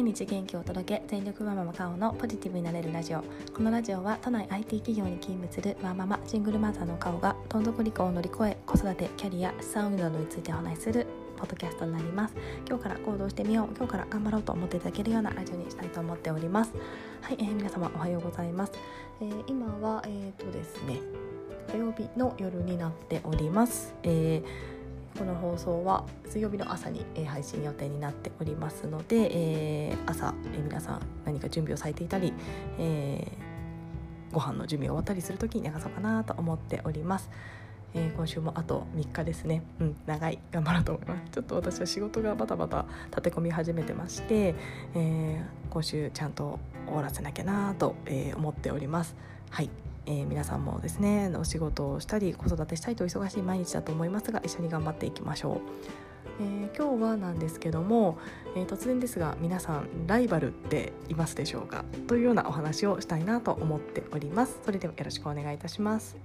毎日元気を届け全力ワーママカオのポジティブになれるラジオ。このラジオは都内 IT 企業に勤務するワーママシングルマザーのカオがどん底離婚を乗り越え子育てキャリア資産運用などについてお話しするポッドキャストになります。今日から行動してみよう今日から頑張ろうと思っていただけるようなラジオにしたいと思っております。はい、えー、皆様おはようございます、えー、今はえっ、ー、とですね火曜日の夜になっております、えーこの放送は水曜日の朝に、配信予定になっておりますので、えー、朝、えー、皆さん何か準備をされていたり、えー、ご飯の準備が終わったりする時に流そうかなと思っております。えー、今週もあと3日ですね、うん、長い。頑張ろうと思います。ちょっと私は仕事がバタバタ立て込み始めてまして、えー、今週ちゃんと終わらせなきゃなと、えー、思っております。はい。えー、皆さんもですねお仕事をしたり子育てしたりと忙しい毎日だと思いますが一緒に頑張っていきましょう。えー、今日はなんですけども、えー、突然ですが皆さんライバルっていますでしょうか？というようなお話をしたいなと思っております。それではよろしくお願いいたします。